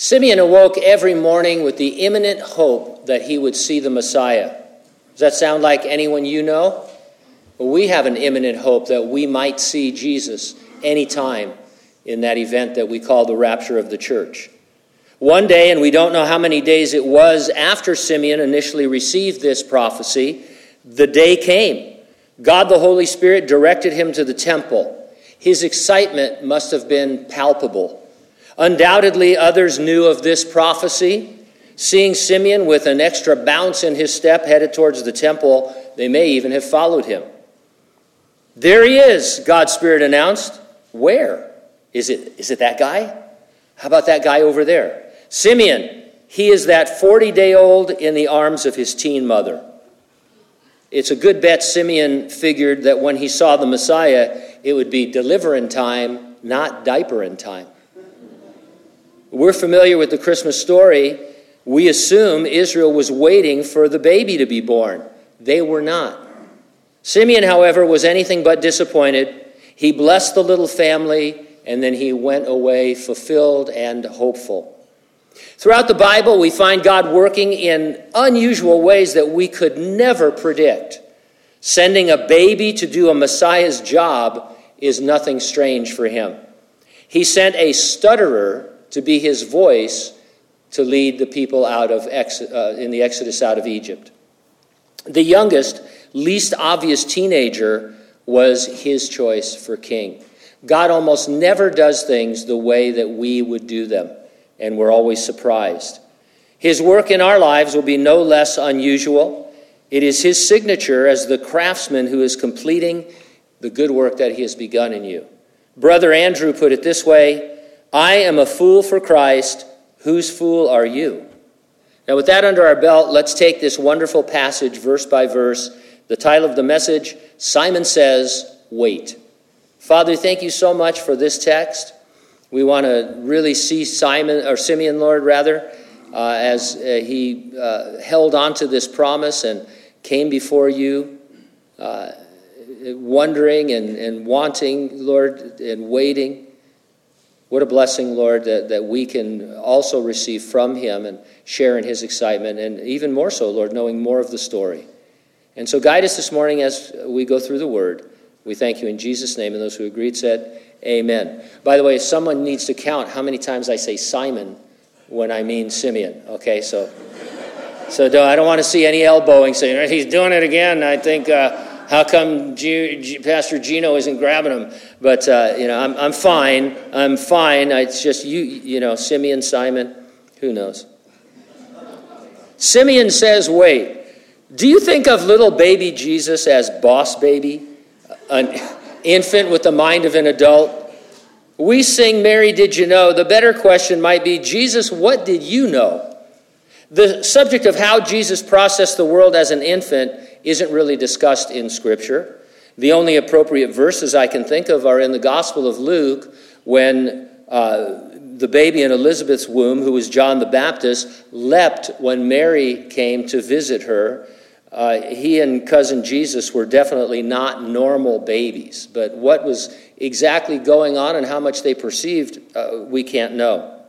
Simeon awoke every morning with the imminent hope that he would see the Messiah. Does that sound like anyone you know? Well, we have an imminent hope that we might see Jesus anytime in that event that we call the rapture of the church. One day, and we don't know how many days it was after Simeon initially received this prophecy, the day came. God the Holy Spirit directed him to the temple. His excitement must have been palpable. Undoubtedly, others knew of this prophecy. Seeing Simeon with an extra bounce in his step headed towards the temple, they may even have followed him. There he is, God's Spirit announced. Where? Is it, is it that guy? How about that guy over there? Simeon, he is that 40 day old in the arms of his teen mother. It's a good bet Simeon figured that when he saw the Messiah, it would be deliver in time, not diaper in time. We're familiar with the Christmas story. We assume Israel was waiting for the baby to be born. They were not. Simeon, however, was anything but disappointed. He blessed the little family and then he went away fulfilled and hopeful. Throughout the Bible, we find God working in unusual ways that we could never predict. Sending a baby to do a Messiah's job is nothing strange for him. He sent a stutterer to be his voice to lead the people out of uh, in the exodus out of Egypt. The youngest, least obvious teenager was his choice for king. God almost never does things the way that we would do them, and we're always surprised. His work in our lives will be no less unusual. It is his signature as the craftsman who is completing the good work that he has begun in you. Brother Andrew put it this way I am a fool for Christ. Whose fool are you? Now, with that under our belt, let's take this wonderful passage verse by verse. The title of the message Simon Says, Wait. Father, thank you so much for this text. We want to really see Simon, or Simeon, Lord, rather, uh, as uh, he uh, held on to this promise and came before you, uh, wondering and, and wanting, Lord, and waiting. What a blessing, Lord, that, that we can also receive from him and share in his excitement, and even more so, Lord, knowing more of the story. And so guide us this morning as we go through the word. We thank you in Jesus' name, and those who agreed said, Amen. By the way, someone needs to count how many times I say Simon when I mean Simeon. Okay, so so I don't want to see any elbowing saying he's doing it again. I think. Uh, how come G- G- Pastor Gino isn't grabbing him? But, uh, you know, I'm, I'm fine. I'm fine. It's just you, you know, Simeon, Simon, who knows? Simeon says, wait. Do you think of little baby Jesus as boss baby? An infant with the mind of an adult? We sing, Mary, did you know? The better question might be, Jesus, what did you know? The subject of how Jesus processed the world as an infant isn't really discussed in Scripture. The only appropriate verses I can think of are in the Gospel of Luke when uh, the baby in Elizabeth's womb, who was John the Baptist, leapt when Mary came to visit her. Uh, he and cousin Jesus were definitely not normal babies, but what was exactly going on and how much they perceived, uh, we can't know.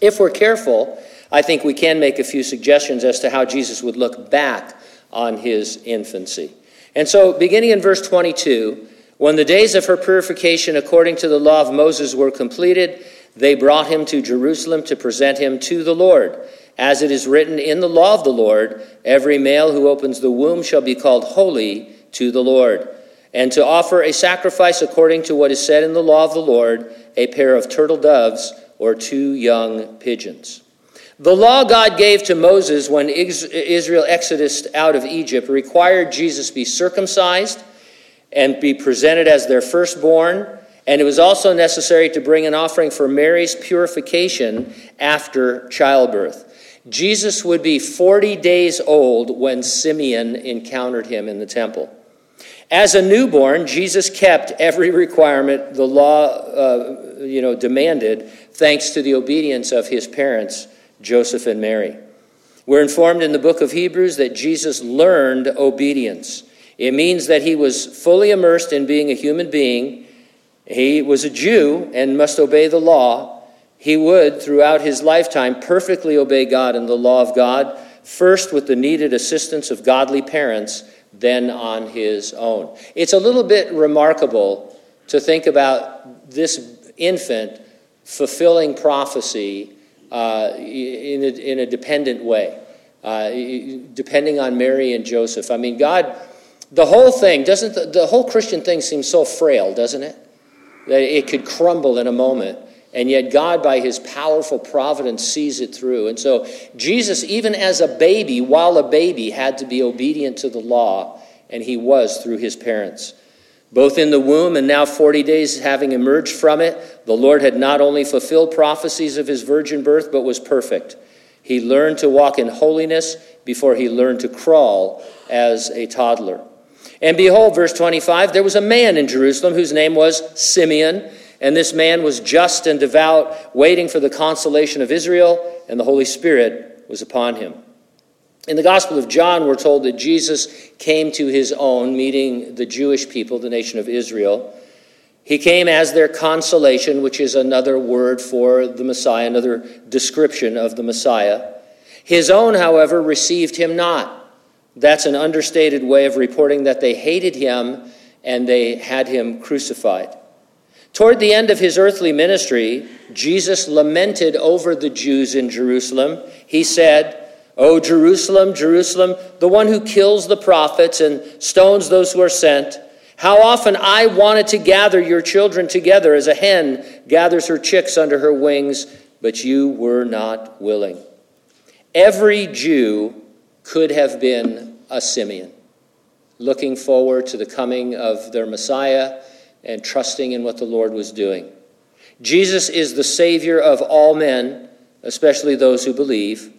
If we're careful, I think we can make a few suggestions as to how Jesus would look back on his infancy. And so, beginning in verse 22, when the days of her purification according to the law of Moses were completed, they brought him to Jerusalem to present him to the Lord. As it is written in the law of the Lord, every male who opens the womb shall be called holy to the Lord. And to offer a sacrifice according to what is said in the law of the Lord, a pair of turtle doves or two young pigeons. The law God gave to Moses when Israel exodus out of Egypt required Jesus be circumcised and be presented as their firstborn, and it was also necessary to bring an offering for Mary's purification after childbirth. Jesus would be 40 days old when Simeon encountered him in the temple. As a newborn, Jesus kept every requirement the law uh, you know, demanded, thanks to the obedience of his parents Joseph and Mary. We're informed in the book of Hebrews that Jesus learned obedience. It means that he was fully immersed in being a human being. He was a Jew and must obey the law. he would, throughout his lifetime, perfectly obey God and the law of God, first with the needed assistance of godly parents, then on his own. It's a little bit remarkable to think about this infant fulfilling prophecy uh, in, a, in a dependent way, uh, depending on Mary and Joseph. I mean, God, the whole thing, doesn't the, the whole Christian thing seem so frail, doesn't it? That it could crumble in a moment. And yet, God, by his powerful providence, sees it through. And so, Jesus, even as a baby, while a baby, had to be obedient to the law, and he was through his parents. Both in the womb and now 40 days having emerged from it, the Lord had not only fulfilled prophecies of his virgin birth, but was perfect. He learned to walk in holiness before he learned to crawl as a toddler. And behold, verse 25, there was a man in Jerusalem whose name was Simeon. And this man was just and devout, waiting for the consolation of Israel, and the Holy Spirit was upon him. In the Gospel of John, we're told that Jesus came to his own, meeting the Jewish people, the nation of Israel. He came as their consolation, which is another word for the Messiah, another description of the Messiah. His own, however, received him not. That's an understated way of reporting that they hated him and they had him crucified. Toward the end of his earthly ministry, Jesus lamented over the Jews in Jerusalem. He said, O Jerusalem, Jerusalem, the one who kills the prophets and stones those who are sent, how often I wanted to gather your children together as a hen gathers her chicks under her wings, but you were not willing. Every Jew could have been a Simeon, looking forward to the coming of their Messiah and trusting in what the Lord was doing. Jesus is the Savior of all men, especially those who believe.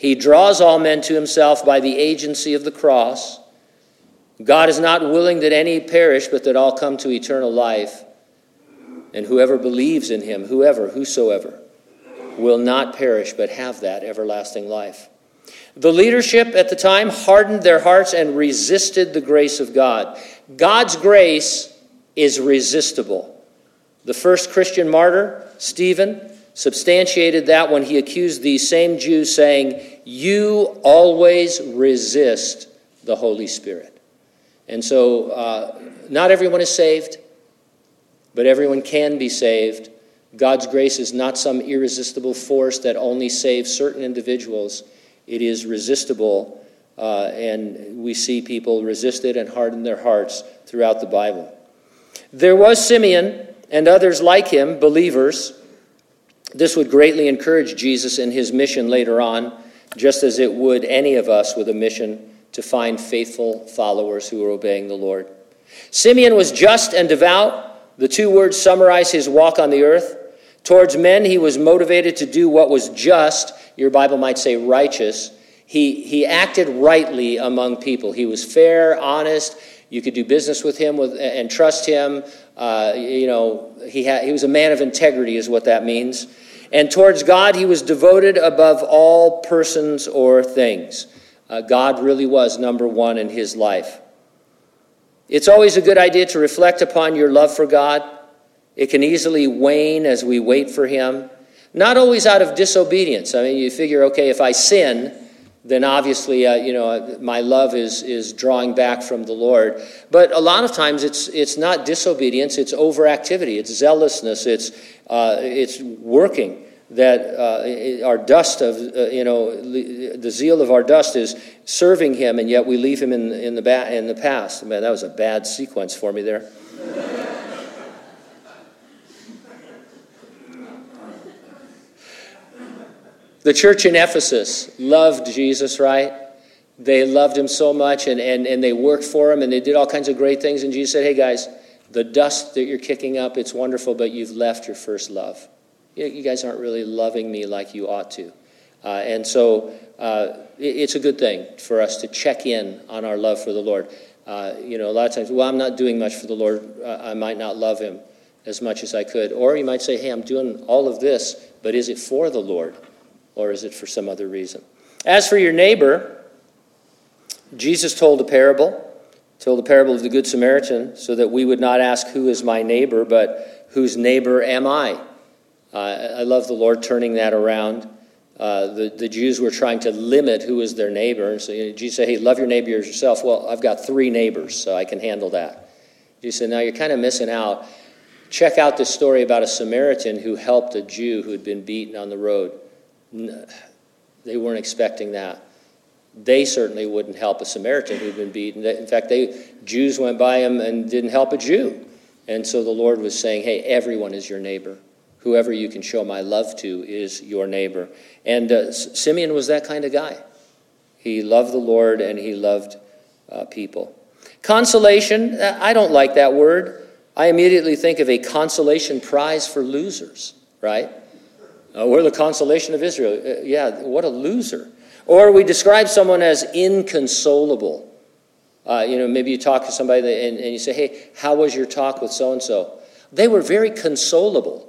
He draws all men to himself by the agency of the cross. God is not willing that any perish, but that all come to eternal life. And whoever believes in him, whoever, whosoever, will not perish, but have that everlasting life. The leadership at the time hardened their hearts and resisted the grace of God. God's grace is resistible. The first Christian martyr, Stephen, substantiated that when he accused these same Jews, saying, You always resist the Holy Spirit. And so, uh, not everyone is saved, but everyone can be saved. God's grace is not some irresistible force that only saves certain individuals, it is resistible. Uh, and we see people resist it and harden their hearts throughout the Bible. There was Simeon and others like him, believers. This would greatly encourage Jesus in his mission later on, just as it would any of us with a mission to find faithful followers who are obeying the Lord. Simeon was just and devout. The two words summarize his walk on the earth. Towards men, he was motivated to do what was just, your Bible might say righteous. He, he acted rightly among people. He was fair, honest, you could do business with him with, and trust him. Uh, you know, he, he was a man of integrity, is what that means. And towards God, he was devoted above all persons or things. Uh, God really was number one in his life. It's always a good idea to reflect upon your love for God. It can easily wane as we wait for him. Not always out of disobedience. I mean, you figure, okay, if I sin, then obviously, uh, you know, my love is, is drawing back from the Lord. But a lot of times it's, it's not disobedience, it's overactivity, it's zealousness, it's, uh, it's working. That uh, our dust of, uh, you know, the zeal of our dust is serving Him, and yet we leave Him in, in, the, ba- in the past. Man, that was a bad sequence for me there. The church in Ephesus loved Jesus, right? They loved him so much and, and, and they worked for him and they did all kinds of great things. And Jesus said, Hey guys, the dust that you're kicking up, it's wonderful, but you've left your first love. You guys aren't really loving me like you ought to. Uh, and so uh, it's a good thing for us to check in on our love for the Lord. Uh, you know, a lot of times, well, I'm not doing much for the Lord. I might not love him as much as I could. Or you might say, hey, I'm doing all of this, but is it for the Lord? Or is it for some other reason? As for your neighbor, Jesus told a parable, told the parable of the Good Samaritan, so that we would not ask, Who is my neighbor, but whose neighbor am I? Uh, I love the Lord turning that around. Uh, the, the Jews were trying to limit who was their neighbor. And so you know, Jesus said, hey, love your neighbor as yourself. Well, I've got three neighbors, so I can handle that. Jesus said, now you're kind of missing out. Check out this story about a Samaritan who helped a Jew who had been beaten on the road. They weren't expecting that. They certainly wouldn't help a Samaritan who'd been beaten. In fact, they Jews went by him and didn't help a Jew. And so the Lord was saying, hey, everyone is your neighbor. Whoever you can show my love to is your neighbor. And uh, Simeon was that kind of guy. He loved the Lord and he loved uh, people. Consolation, uh, I don't like that word. I immediately think of a consolation prize for losers, right? Uh, we're the consolation of Israel. Uh, yeah, what a loser. Or we describe someone as inconsolable. Uh, you know, maybe you talk to somebody and, and you say, hey, how was your talk with so and so? They were very consolable.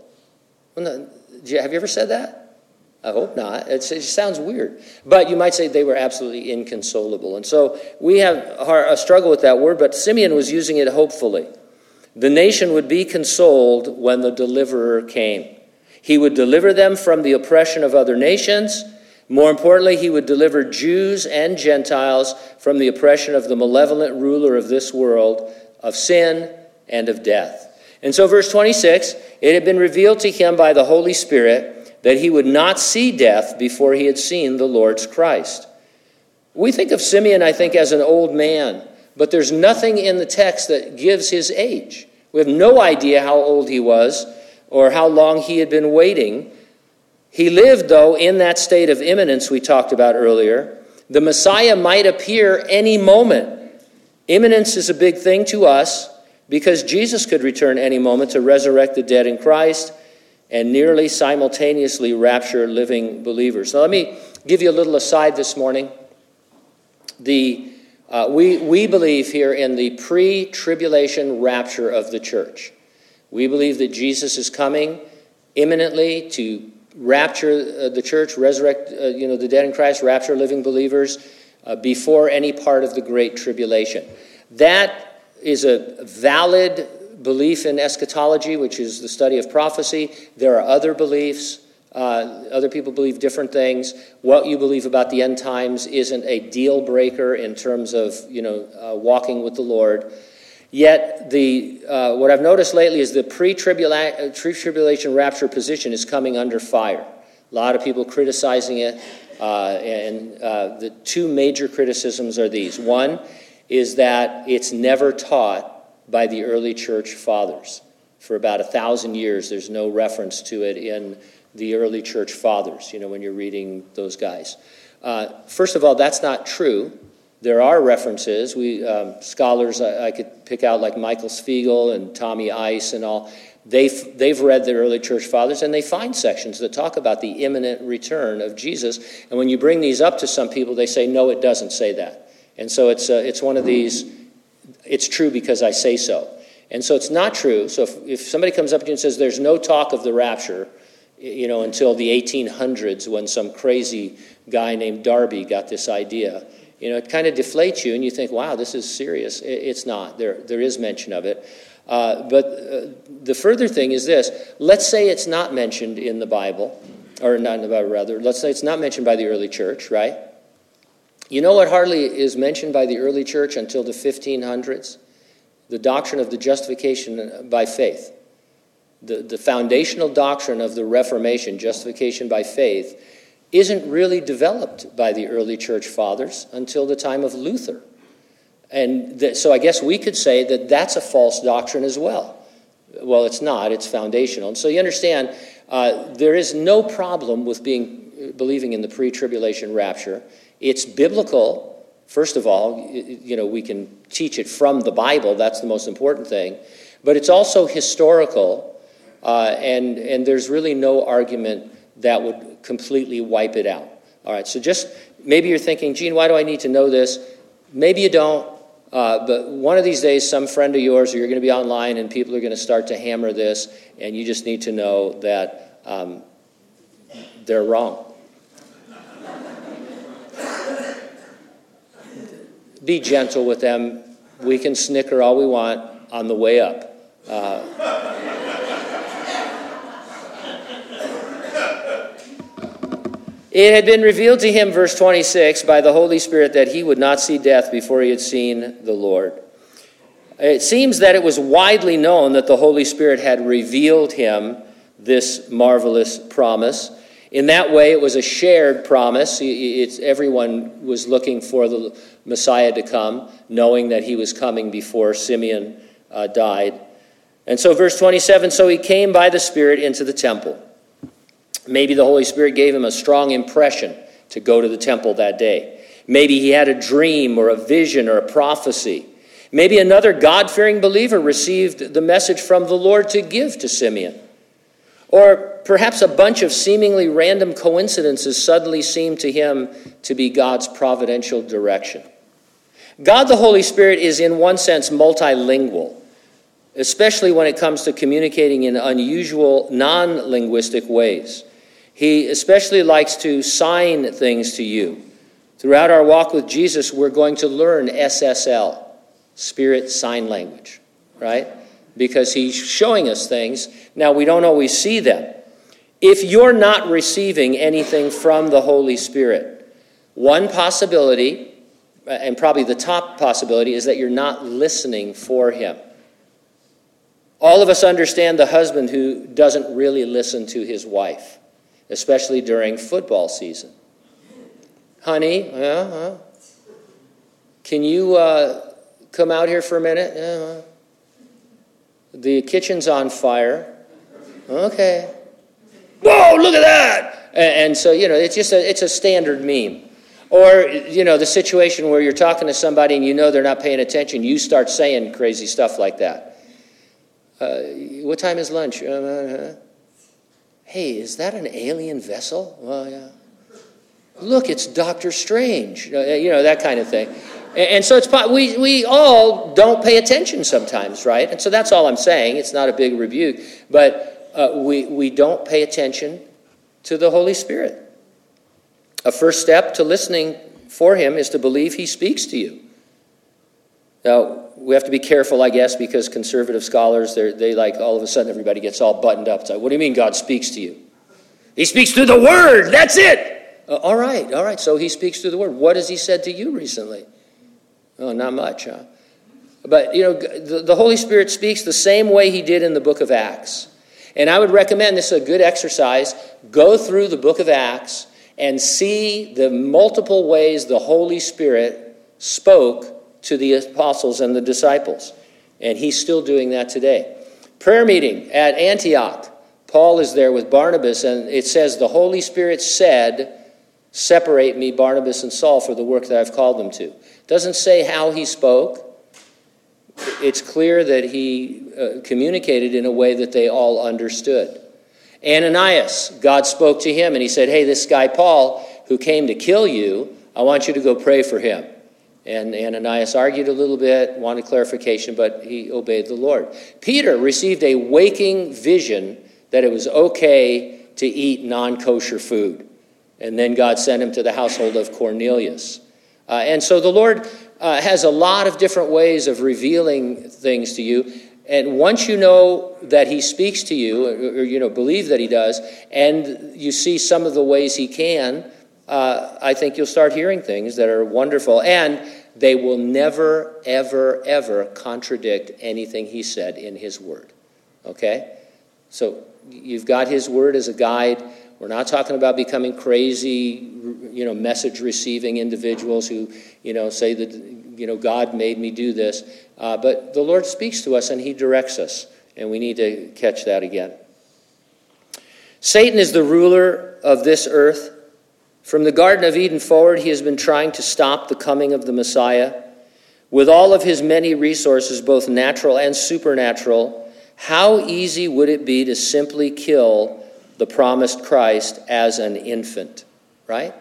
Have you ever said that? I hope not. It's, it sounds weird. But you might say they were absolutely inconsolable. And so we have a struggle with that word, but Simeon was using it hopefully. The nation would be consoled when the deliverer came. He would deliver them from the oppression of other nations more importantly, he would deliver Jews and Gentiles from the oppression of the malevolent ruler of this world, of sin and of death. And so, verse 26 it had been revealed to him by the Holy Spirit that he would not see death before he had seen the Lord's Christ. We think of Simeon, I think, as an old man, but there's nothing in the text that gives his age. We have no idea how old he was or how long he had been waiting he lived, though, in that state of imminence we talked about earlier. The Messiah might appear any moment. Imminence is a big thing to us because Jesus could return any moment to resurrect the dead in Christ and nearly simultaneously rapture living believers. Now, let me give you a little aside this morning. The, uh, we, we believe here in the pre tribulation rapture of the church. We believe that Jesus is coming imminently to rapture uh, the church, resurrect uh, you know the dead in Christ, rapture living believers uh, before any part of the great tribulation. That is a valid belief in eschatology, which is the study of prophecy. There are other beliefs. Uh, other people believe different things. What you believe about the end times isn't a deal breaker in terms of you know uh, walking with the Lord. Yet, the, uh, what I've noticed lately is the pre tribulation rapture position is coming under fire. A lot of people criticizing it. Uh, and uh, the two major criticisms are these one is that it's never taught by the early church fathers. For about a thousand years, there's no reference to it in the early church fathers, you know, when you're reading those guys. Uh, first of all, that's not true. There are references. We um, scholars I, I, could pick out like Michael Svigel and Tommy Ice and all. They've they've read the early church fathers and they find sections that talk about the imminent return of Jesus. And when you bring these up to some people, they say no, it doesn't say that. And so it's uh, it's one of these. It's true because I say so. And so it's not true. So if, if somebody comes up to you and says there's no talk of the rapture, you know, until the 1800s when some crazy guy named Darby got this idea you know, it kind of deflates you, and you think, wow, this is serious. It's not. There, there is mention of it. Uh, but uh, the further thing is this let's say it's not mentioned in the Bible, or not in the Bible, rather. Let's say it's not mentioned by the early church, right? You know what hardly is mentioned by the early church until the 1500s? The doctrine of the justification by faith. The, the foundational doctrine of the Reformation, justification by faith, isn't really developed by the early church fathers until the time of Luther. And th- so I guess we could say that that's a false doctrine as well. Well, it's not, it's foundational. And so you understand, uh, there is no problem with being, believing in the pre tribulation rapture. It's biblical, first of all. You know, we can teach it from the Bible, that's the most important thing. But it's also historical, uh, and, and there's really no argument that would completely wipe it out. All right, so just maybe you're thinking, Gene, why do I need to know this? Maybe you don't, uh, but one of these days, some friend of yours, or you're going to be online and people are going to start to hammer this, and you just need to know that um, they're wrong. be gentle with them. We can snicker all we want on the way up. Uh, It had been revealed to him, verse 26, by the Holy Spirit that he would not see death before he had seen the Lord. It seems that it was widely known that the Holy Spirit had revealed him this marvelous promise. In that way, it was a shared promise. It's, everyone was looking for the Messiah to come, knowing that he was coming before Simeon uh, died. And so, verse 27 so he came by the Spirit into the temple. Maybe the Holy Spirit gave him a strong impression to go to the temple that day. Maybe he had a dream or a vision or a prophecy. Maybe another God fearing believer received the message from the Lord to give to Simeon. Or perhaps a bunch of seemingly random coincidences suddenly seemed to him to be God's providential direction. God the Holy Spirit is, in one sense, multilingual, especially when it comes to communicating in unusual, non linguistic ways. He especially likes to sign things to you. Throughout our walk with Jesus, we're going to learn SSL, Spirit Sign Language, right? Because he's showing us things. Now, we don't always see them. If you're not receiving anything from the Holy Spirit, one possibility, uh, and probably the top possibility, is that you're not listening for him. All of us understand the husband who doesn't really listen to his wife especially during football season. Honey, uh, can you uh, come out here for a minute? Uh, the kitchen's on fire. Okay. Whoa, look at that! And, and so, you know, it's just a, it's a standard meme. Or, you know, the situation where you're talking to somebody and you know they're not paying attention, you start saying crazy stuff like that. Uh, what time is lunch? Uh, uh, Hey, is that an alien vessel? Well, yeah. Look, it's Doctor Strange. Uh, you know, that kind of thing. And so it's we, we all don't pay attention sometimes, right? And so that's all I'm saying. It's not a big rebuke, but uh, we, we don't pay attention to the Holy Spirit. A first step to listening for Him is to believe He speaks to you. Now, we have to be careful, I guess, because conservative scholars, they like all of a sudden everybody gets all buttoned up. It's like, what do you mean God speaks to you? He speaks through the Word. That's it. Uh, all right, all right. So he speaks through the Word. What has he said to you recently? Oh, not much, huh? But, you know, the, the Holy Spirit speaks the same way he did in the book of Acts. And I would recommend this is a good exercise. Go through the book of Acts and see the multiple ways the Holy Spirit spoke to the apostles and the disciples. And he's still doing that today. Prayer meeting at Antioch. Paul is there with Barnabas, and it says, The Holy Spirit said, Separate me, Barnabas and Saul, for the work that I've called them to. Doesn't say how he spoke. It's clear that he uh, communicated in a way that they all understood. Ananias, God spoke to him and he said, Hey, this guy Paul, who came to kill you, I want you to go pray for him. And Ananias argued a little bit, wanted clarification, but he obeyed the Lord. Peter received a waking vision that it was okay to eat non kosher food. And then God sent him to the household of Cornelius. Uh, and so the Lord uh, has a lot of different ways of revealing things to you. And once you know that he speaks to you, or, or you know, believe that he does, and you see some of the ways he can, uh, I think you'll start hearing things that are wonderful. And they will never, ever, ever contradict anything he said in his word. Okay? So you've got his word as a guide. We're not talking about becoming crazy, you know, message receiving individuals who, you know, say that, you know, God made me do this. Uh, but the Lord speaks to us and he directs us, and we need to catch that again. Satan is the ruler of this earth. From the Garden of Eden forward, he has been trying to stop the coming of the Messiah. With all of his many resources, both natural and supernatural, how easy would it be to simply kill the promised Christ as an infant, right?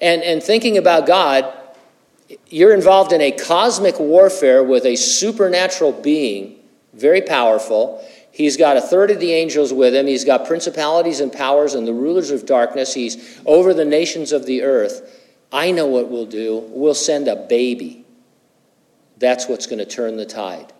And, and thinking about God, you're involved in a cosmic warfare with a supernatural being, very powerful, He's got a third of the angels with him. He's got principalities and powers and the rulers of darkness. He's over the nations of the earth. I know what we'll do. We'll send a baby. That's what's going to turn the tide.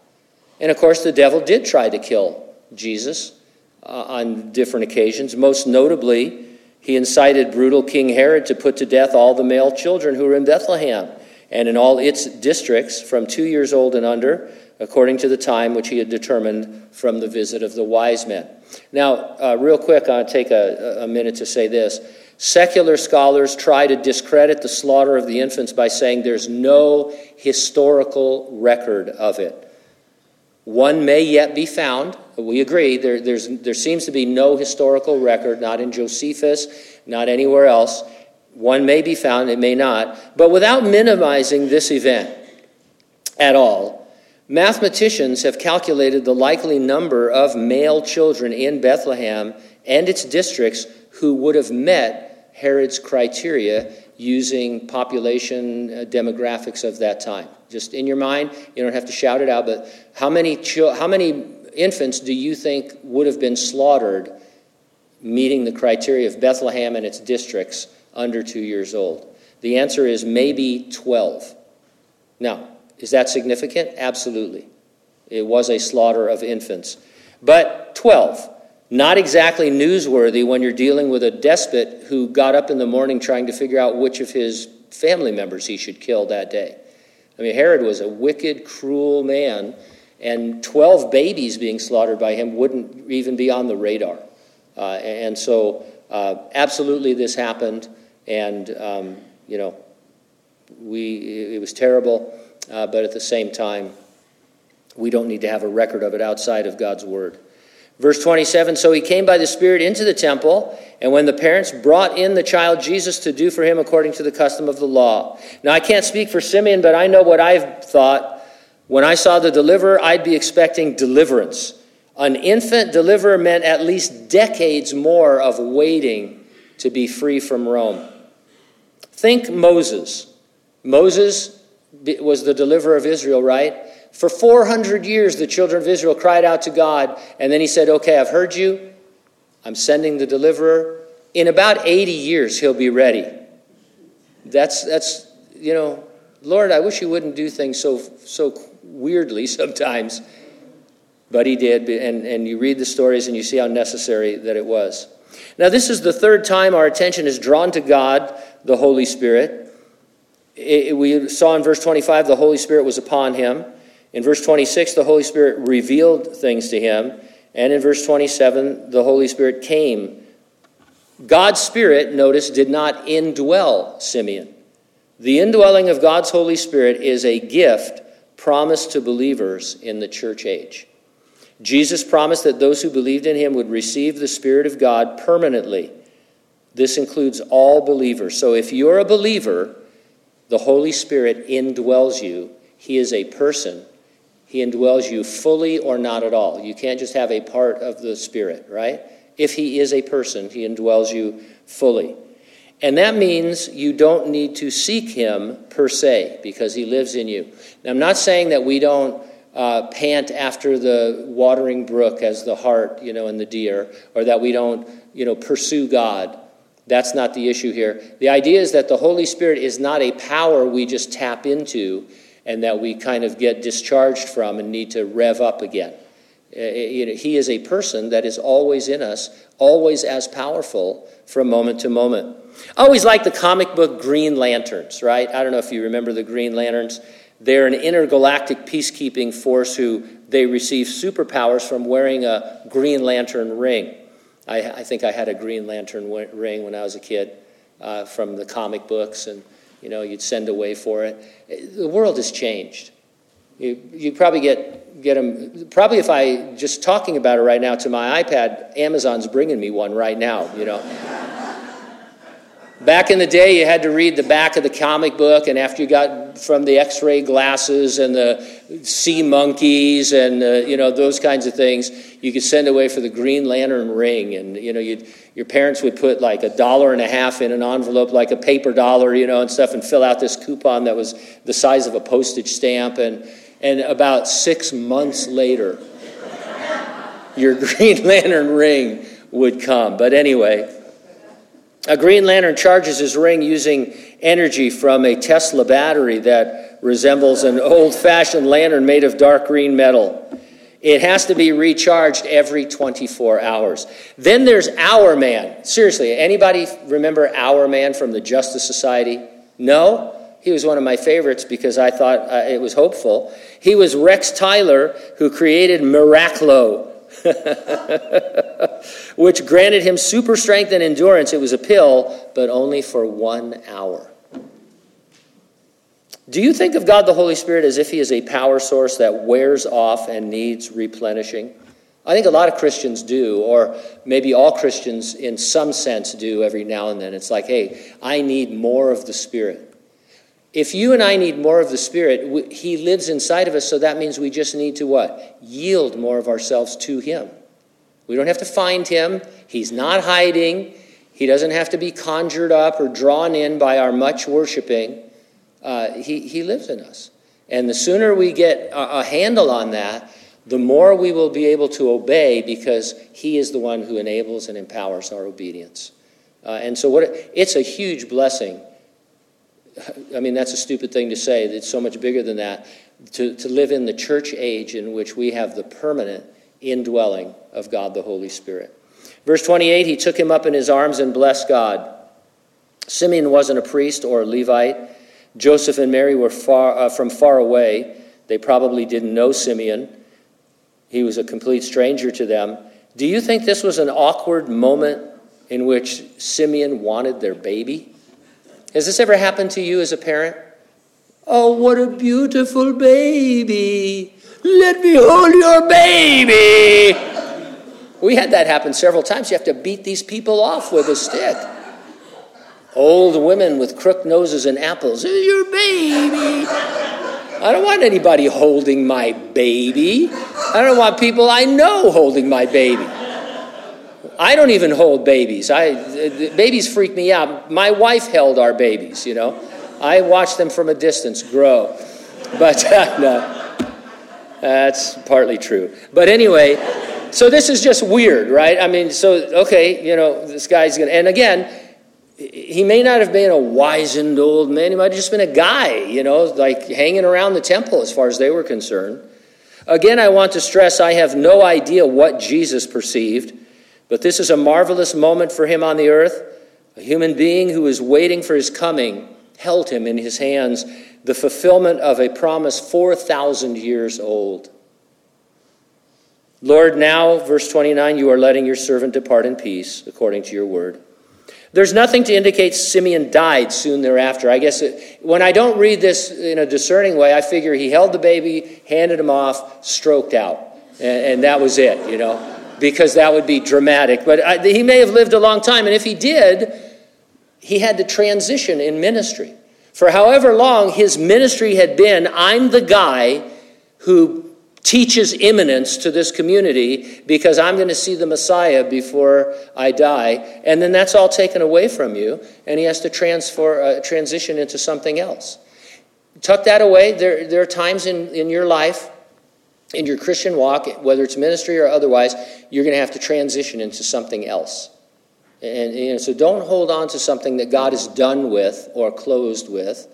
And of course, the devil did try to kill Jesus uh, on different occasions. Most notably, He incited brutal King Herod to put to death all the male children who were in Bethlehem and in all its districts from two years old and under, according to the time which he had determined from the visit of the wise men. Now, uh, real quick, I'll take a, a minute to say this. Secular scholars try to discredit the slaughter of the infants by saying there's no historical record of it. One may yet be found. We agree. There, there seems to be no historical record, not in Josephus, not anywhere else. One may be found, it may not. But without minimizing this event at all, mathematicians have calculated the likely number of male children in Bethlehem and its districts who would have met Herod's criteria using population uh, demographics of that time. Just in your mind, you don't have to shout it out, but how many, how many infants do you think would have been slaughtered meeting the criteria of Bethlehem and its districts under two years old? The answer is maybe 12. Now, is that significant? Absolutely. It was a slaughter of infants. But 12. Not exactly newsworthy when you're dealing with a despot who got up in the morning trying to figure out which of his family members he should kill that day. I mean, Herod was a wicked, cruel man, and 12 babies being slaughtered by him wouldn't even be on the radar. Uh, and so, uh, absolutely, this happened, and, um, you know, we, it was terrible, uh, but at the same time, we don't need to have a record of it outside of God's Word. Verse 27 So he came by the Spirit into the temple, and when the parents brought in the child Jesus to do for him according to the custom of the law. Now, I can't speak for Simeon, but I know what I've thought. When I saw the deliverer, I'd be expecting deliverance. An infant deliverer meant at least decades more of waiting to be free from Rome. Think Moses. Moses was the deliverer of Israel, right? For 400 years, the children of Israel cried out to God, and then he said, Okay, I've heard you. I'm sending the deliverer. In about 80 years, he'll be ready. That's, that's you know, Lord, I wish you wouldn't do things so, so weirdly sometimes. But he did, and, and you read the stories and you see how necessary that it was. Now, this is the third time our attention is drawn to God, the Holy Spirit. It, we saw in verse 25 the Holy Spirit was upon him. In verse 26, the Holy Spirit revealed things to him. And in verse 27, the Holy Spirit came. God's Spirit, notice, did not indwell Simeon. The indwelling of God's Holy Spirit is a gift promised to believers in the church age. Jesus promised that those who believed in him would receive the Spirit of God permanently. This includes all believers. So if you're a believer, the Holy Spirit indwells you. He is a person he indwells you fully or not at all. You can't just have a part of the Spirit, right? If He is a person, He indwells you fully. And that means you don't need to seek Him per se because He lives in you. Now, I'm not saying that we don't uh, pant after the watering brook as the hart, you know, and the deer, or that we don't, you know, pursue God. That's not the issue here. The idea is that the Holy Spirit is not a power we just tap into and that we kind of get discharged from and need to rev up again. Uh, know, he is a person that is always in us, always as powerful from moment to moment. I always like the comic book Green Lanterns, right? I don't know if you remember the Green Lanterns. They're an intergalactic peacekeeping force who they receive superpowers from wearing a Green Lantern ring. I, I think I had a Green Lantern ring when I was a kid uh, from the comic books, and you know, you'd send away for it. The world has changed. You, you probably get, get them, probably if I just talking about it right now to my iPad, Amazon's bringing me one right now, you know. Back in the day, you had to read the back of the comic book, and after you got from the x ray glasses and the sea monkeys and uh, you know, those kinds of things, you could send away for the Green Lantern ring. And you know, your parents would put like a dollar and a half in an envelope, like a paper dollar, you know, and stuff, and fill out this coupon that was the size of a postage stamp. And, and about six months later, your Green Lantern ring would come. But anyway, a Green Lantern charges his ring using energy from a Tesla battery that resembles an old fashioned lantern made of dark green metal. It has to be recharged every 24 hours. Then there's Hourman. Seriously, anybody remember Hourman from the Justice Society? No? He was one of my favorites because I thought uh, it was hopeful. He was Rex Tyler, who created Miraclo, which granted him super strength and endurance. It was a pill, but only for one hour. Do you think of God the Holy Spirit as if He is a power source that wears off and needs replenishing? I think a lot of Christians do, or maybe all Christians in some sense do every now and then. It's like, hey, I need more of the Spirit. If you and I need more of the Spirit, He lives inside of us, so that means we just need to what? Yield more of ourselves to Him. We don't have to find Him, He's not hiding, He doesn't have to be conjured up or drawn in by our much worshiping uh, he, he lives in us. And the sooner we get a, a handle on that, the more we will be able to obey because He is the one who enables and empowers our obedience. Uh, and so, what it's a huge blessing. I mean, that's a stupid thing to say. It's so much bigger than that. To, to live in the church age in which we have the permanent indwelling of God the Holy Spirit. Verse 28 He took him up in his arms and blessed God. Simeon wasn't a priest or a Levite. Joseph and Mary were far, uh, from far away. They probably didn't know Simeon. He was a complete stranger to them. Do you think this was an awkward moment in which Simeon wanted their baby? Has this ever happened to you as a parent? Oh, what a beautiful baby! Let me hold your baby! We had that happen several times. You have to beat these people off with a stick. Old women with crooked noses and apples. Your baby. I don't want anybody holding my baby. I don't want people I know holding my baby. I don't even hold babies. I, babies freak me out. My wife held our babies, you know. I watched them from a distance grow. But uh, no, that's partly true. But anyway, so this is just weird, right? I mean, so, okay, you know, this guy's going to, and again, he may not have been a wizened old man. He might have just been a guy, you know, like hanging around the temple as far as they were concerned. Again, I want to stress I have no idea what Jesus perceived, but this is a marvelous moment for him on the earth. A human being who is waiting for his coming held him in his hands, the fulfillment of a promise 4,000 years old. Lord, now, verse 29, you are letting your servant depart in peace according to your word. There's nothing to indicate Simeon died soon thereafter. I guess it, when I don't read this in a discerning way, I figure he held the baby, handed him off, stroked out. And, and that was it, you know, because that would be dramatic. But I, he may have lived a long time. And if he did, he had to transition in ministry. For however long his ministry had been, I'm the guy who teaches imminence to this community because I'm going to see the Messiah before I die. And then that's all taken away from you, and he has to transfer, uh, transition into something else. Tuck that away. There, there are times in, in your life, in your Christian walk, whether it's ministry or otherwise, you're going to have to transition into something else. And so don't hold on to something that God is done with or closed with.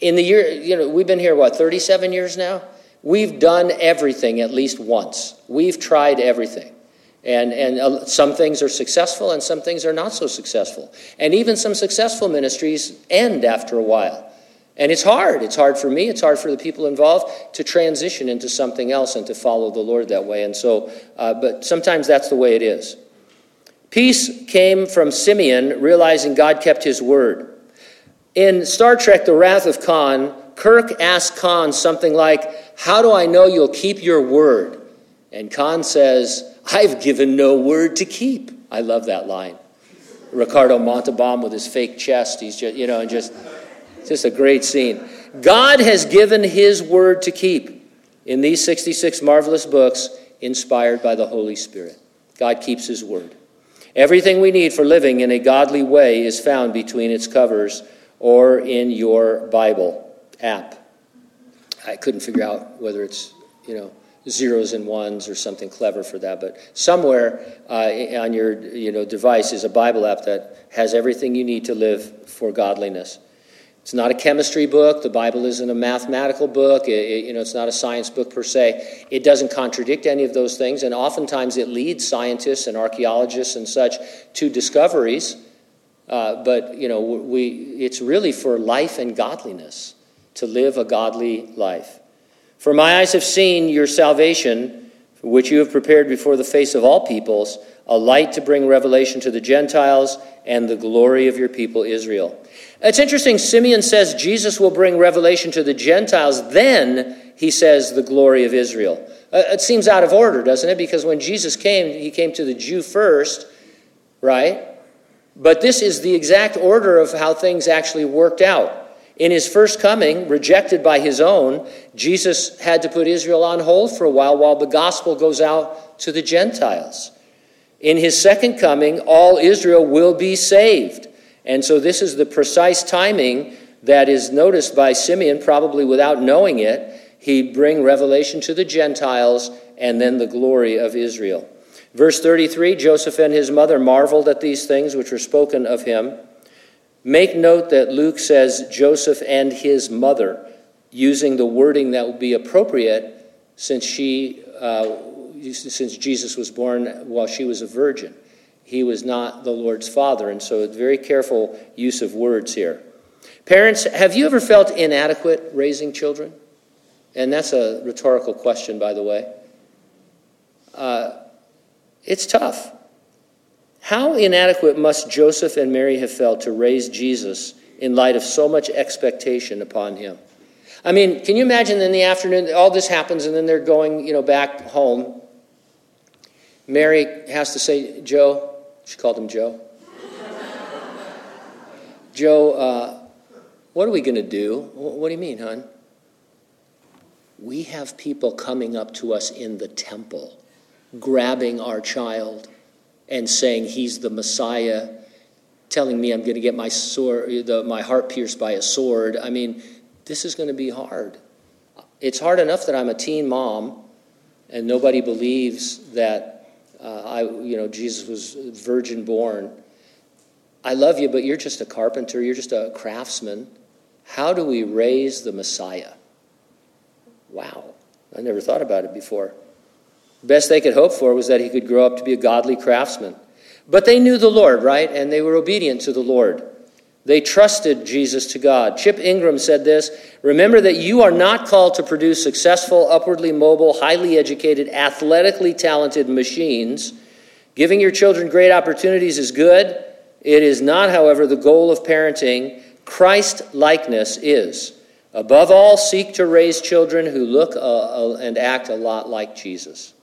In the year, you know, we've been here, what, 37 years now? We've done everything at least once. We've tried everything. And, and uh, some things are successful and some things are not so successful. And even some successful ministries end after a while. And it's hard. It's hard for me, it's hard for the people involved to transition into something else and to follow the Lord that way. And so, uh, but sometimes that's the way it is. Peace came from Simeon realizing God kept his word. In Star Trek The Wrath of Khan, Kirk asked Khan something like, How do I know you'll keep your word? And Khan says, I've given no word to keep. I love that line. Ricardo Montalban with his fake chest, he's just, you know, and just, just a great scene. God has given his word to keep in these 66 marvelous books inspired by the Holy Spirit. God keeps his word. Everything we need for living in a godly way is found between its covers or in your Bible app. I couldn't figure out whether it's, you know, zeros and ones or something clever for that, but somewhere uh, on your you know, device is a Bible app that has everything you need to live for godliness. It's not a chemistry book. The Bible isn't a mathematical book. It, it, you know, it's not a science book per se. It doesn't contradict any of those things, and oftentimes it leads scientists and archaeologists and such to discoveries. Uh, but you know, we, it's really for life and godliness to live a godly life. For my eyes have seen your salvation, which you have prepared before the face of all peoples, a light to bring revelation to the Gentiles and the glory of your people Israel. It's interesting, Simeon says Jesus will bring revelation to the Gentiles, then he says the glory of Israel. Uh, it seems out of order, doesn't it? Because when Jesus came, he came to the Jew first, right? But this is the exact order of how things actually worked out. In his first coming, rejected by his own, Jesus had to put Israel on hold for a while while the gospel goes out to the Gentiles. In his second coming, all Israel will be saved. And so this is the precise timing that is noticed by Simeon, probably without knowing it. He'd bring revelation to the Gentiles and then the glory of Israel. Verse 33 Joseph and his mother marveled at these things which were spoken of him. Make note that Luke says Joseph and his mother, using the wording that would be appropriate since she, uh, since Jesus was born while she was a virgin he was not the Lord's father. And so, very careful use of words here. Parents, have you ever felt inadequate raising children? And that's a rhetorical question, by the way. Uh, it's tough. How inadequate must Joseph and Mary have felt to raise Jesus in light of so much expectation upon him? I mean, can you imagine in the afternoon, all this happens, and then they're going, you know, back home. Mary has to say, Joe, she called him Joe. Joe, uh, what are we going to do? What do you mean, hon? We have people coming up to us in the temple, grabbing our child and saying he's the Messiah, telling me I'm going to get my sword, the, my heart pierced by a sword. I mean, this is going to be hard. It's hard enough that I'm a teen mom and nobody believes that uh, I, you know, Jesus was virgin born. I love you, but you're just a carpenter, you're just a craftsman. How do we raise the Messiah? Wow, I never thought about it before. Best they could hope for was that he could grow up to be a godly craftsman. But they knew the Lord, right? And they were obedient to the Lord. They trusted Jesus to God. Chip Ingram said this Remember that you are not called to produce successful, upwardly mobile, highly educated, athletically talented machines. Giving your children great opportunities is good. It is not, however, the goal of parenting. Christ likeness is. Above all, seek to raise children who look uh, uh, and act a lot like Jesus.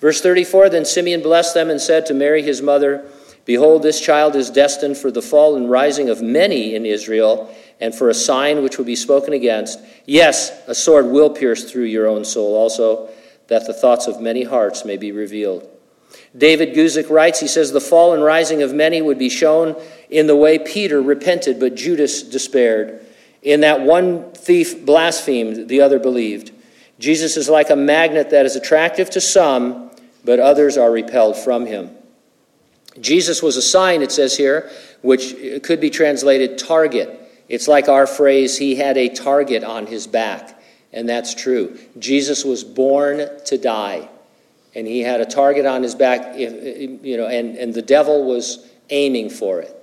Verse 34 Then Simeon blessed them and said to Mary, his mother, Behold, this child is destined for the fall and rising of many in Israel, and for a sign which will be spoken against. Yes, a sword will pierce through your own soul also, that the thoughts of many hearts may be revealed. David Guzik writes, he says, The fall and rising of many would be shown in the way Peter repented, but Judas despaired. In that one thief blasphemed, the other believed. Jesus is like a magnet that is attractive to some, but others are repelled from him. Jesus was a sign, it says here, which could be translated target. It's like our phrase, he had a target on his back. And that's true. Jesus was born to die. And he had a target on his back, you know, and, and the devil was aiming for it.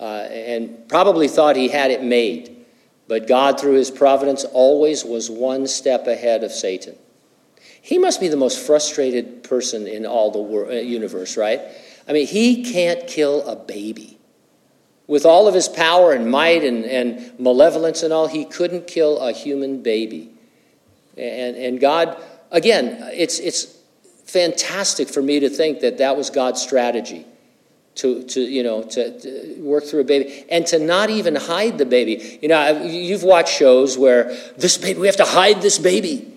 Uh, and probably thought he had it made. But God, through his providence, always was one step ahead of Satan. He must be the most frustrated person in all the uh, universe, right? I mean, he can't kill a baby. With all of his power and might and, and malevolence and all, he couldn't kill a human baby. And, and God, again, it's, it's fantastic for me to think that that was God's strategy to, to you know to, to, work through a baby and to not even hide the baby you know you've watched shows where this baby we have to hide this baby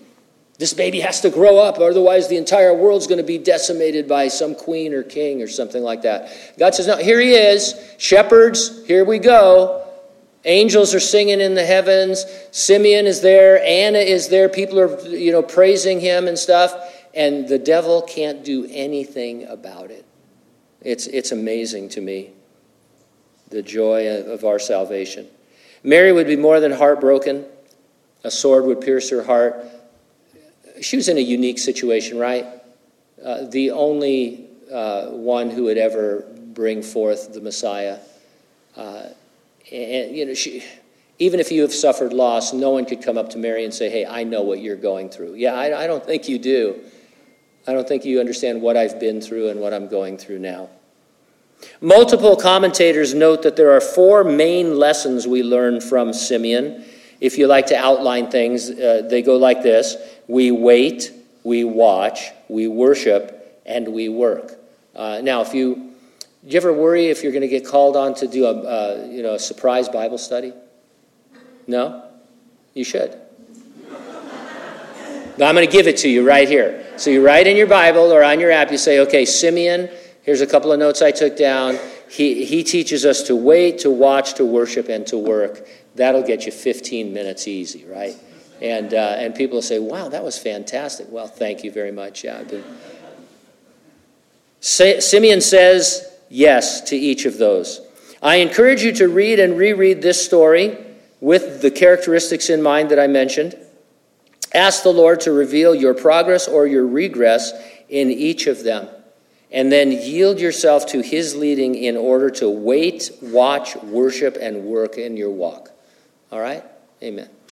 this baby has to grow up, otherwise, the entire world's going to be decimated by some queen or king or something like that. God says, No, here he is. Shepherds, here we go. Angels are singing in the heavens. Simeon is there. Anna is there. People are, you know, praising him and stuff. And the devil can't do anything about it. It's, it's amazing to me, the joy of our salvation. Mary would be more than heartbroken. A sword would pierce her heart. She was in a unique situation, right? Uh, the only uh, one who would ever bring forth the Messiah. Uh, and, you know, she, even if you have suffered loss, no one could come up to Mary and say, Hey, I know what you're going through. Yeah, I, I don't think you do. I don't think you understand what I've been through and what I'm going through now. Multiple commentators note that there are four main lessons we learn from Simeon. If you like to outline things, uh, they go like this We wait, we watch, we worship, and we work. Uh, now, if you do you ever worry if you're going to get called on to do a uh, you know a surprise Bible study? No, you should. But I'm going to give it to you right here. So you write in your Bible or on your app. You say, "Okay, Simeon. Here's a couple of notes I took down. He he teaches us to wait, to watch, to worship, and to work. That'll get you 15 minutes easy, right?" And uh, and people will say, "Wow, that was fantastic." Well, thank you very much. Yeah. Simeon says yes to each of those. I encourage you to read and reread this story with the characteristics in mind that I mentioned. Ask the Lord to reveal your progress or your regress in each of them. And then yield yourself to His leading in order to wait, watch, worship, and work in your walk. All right? Amen.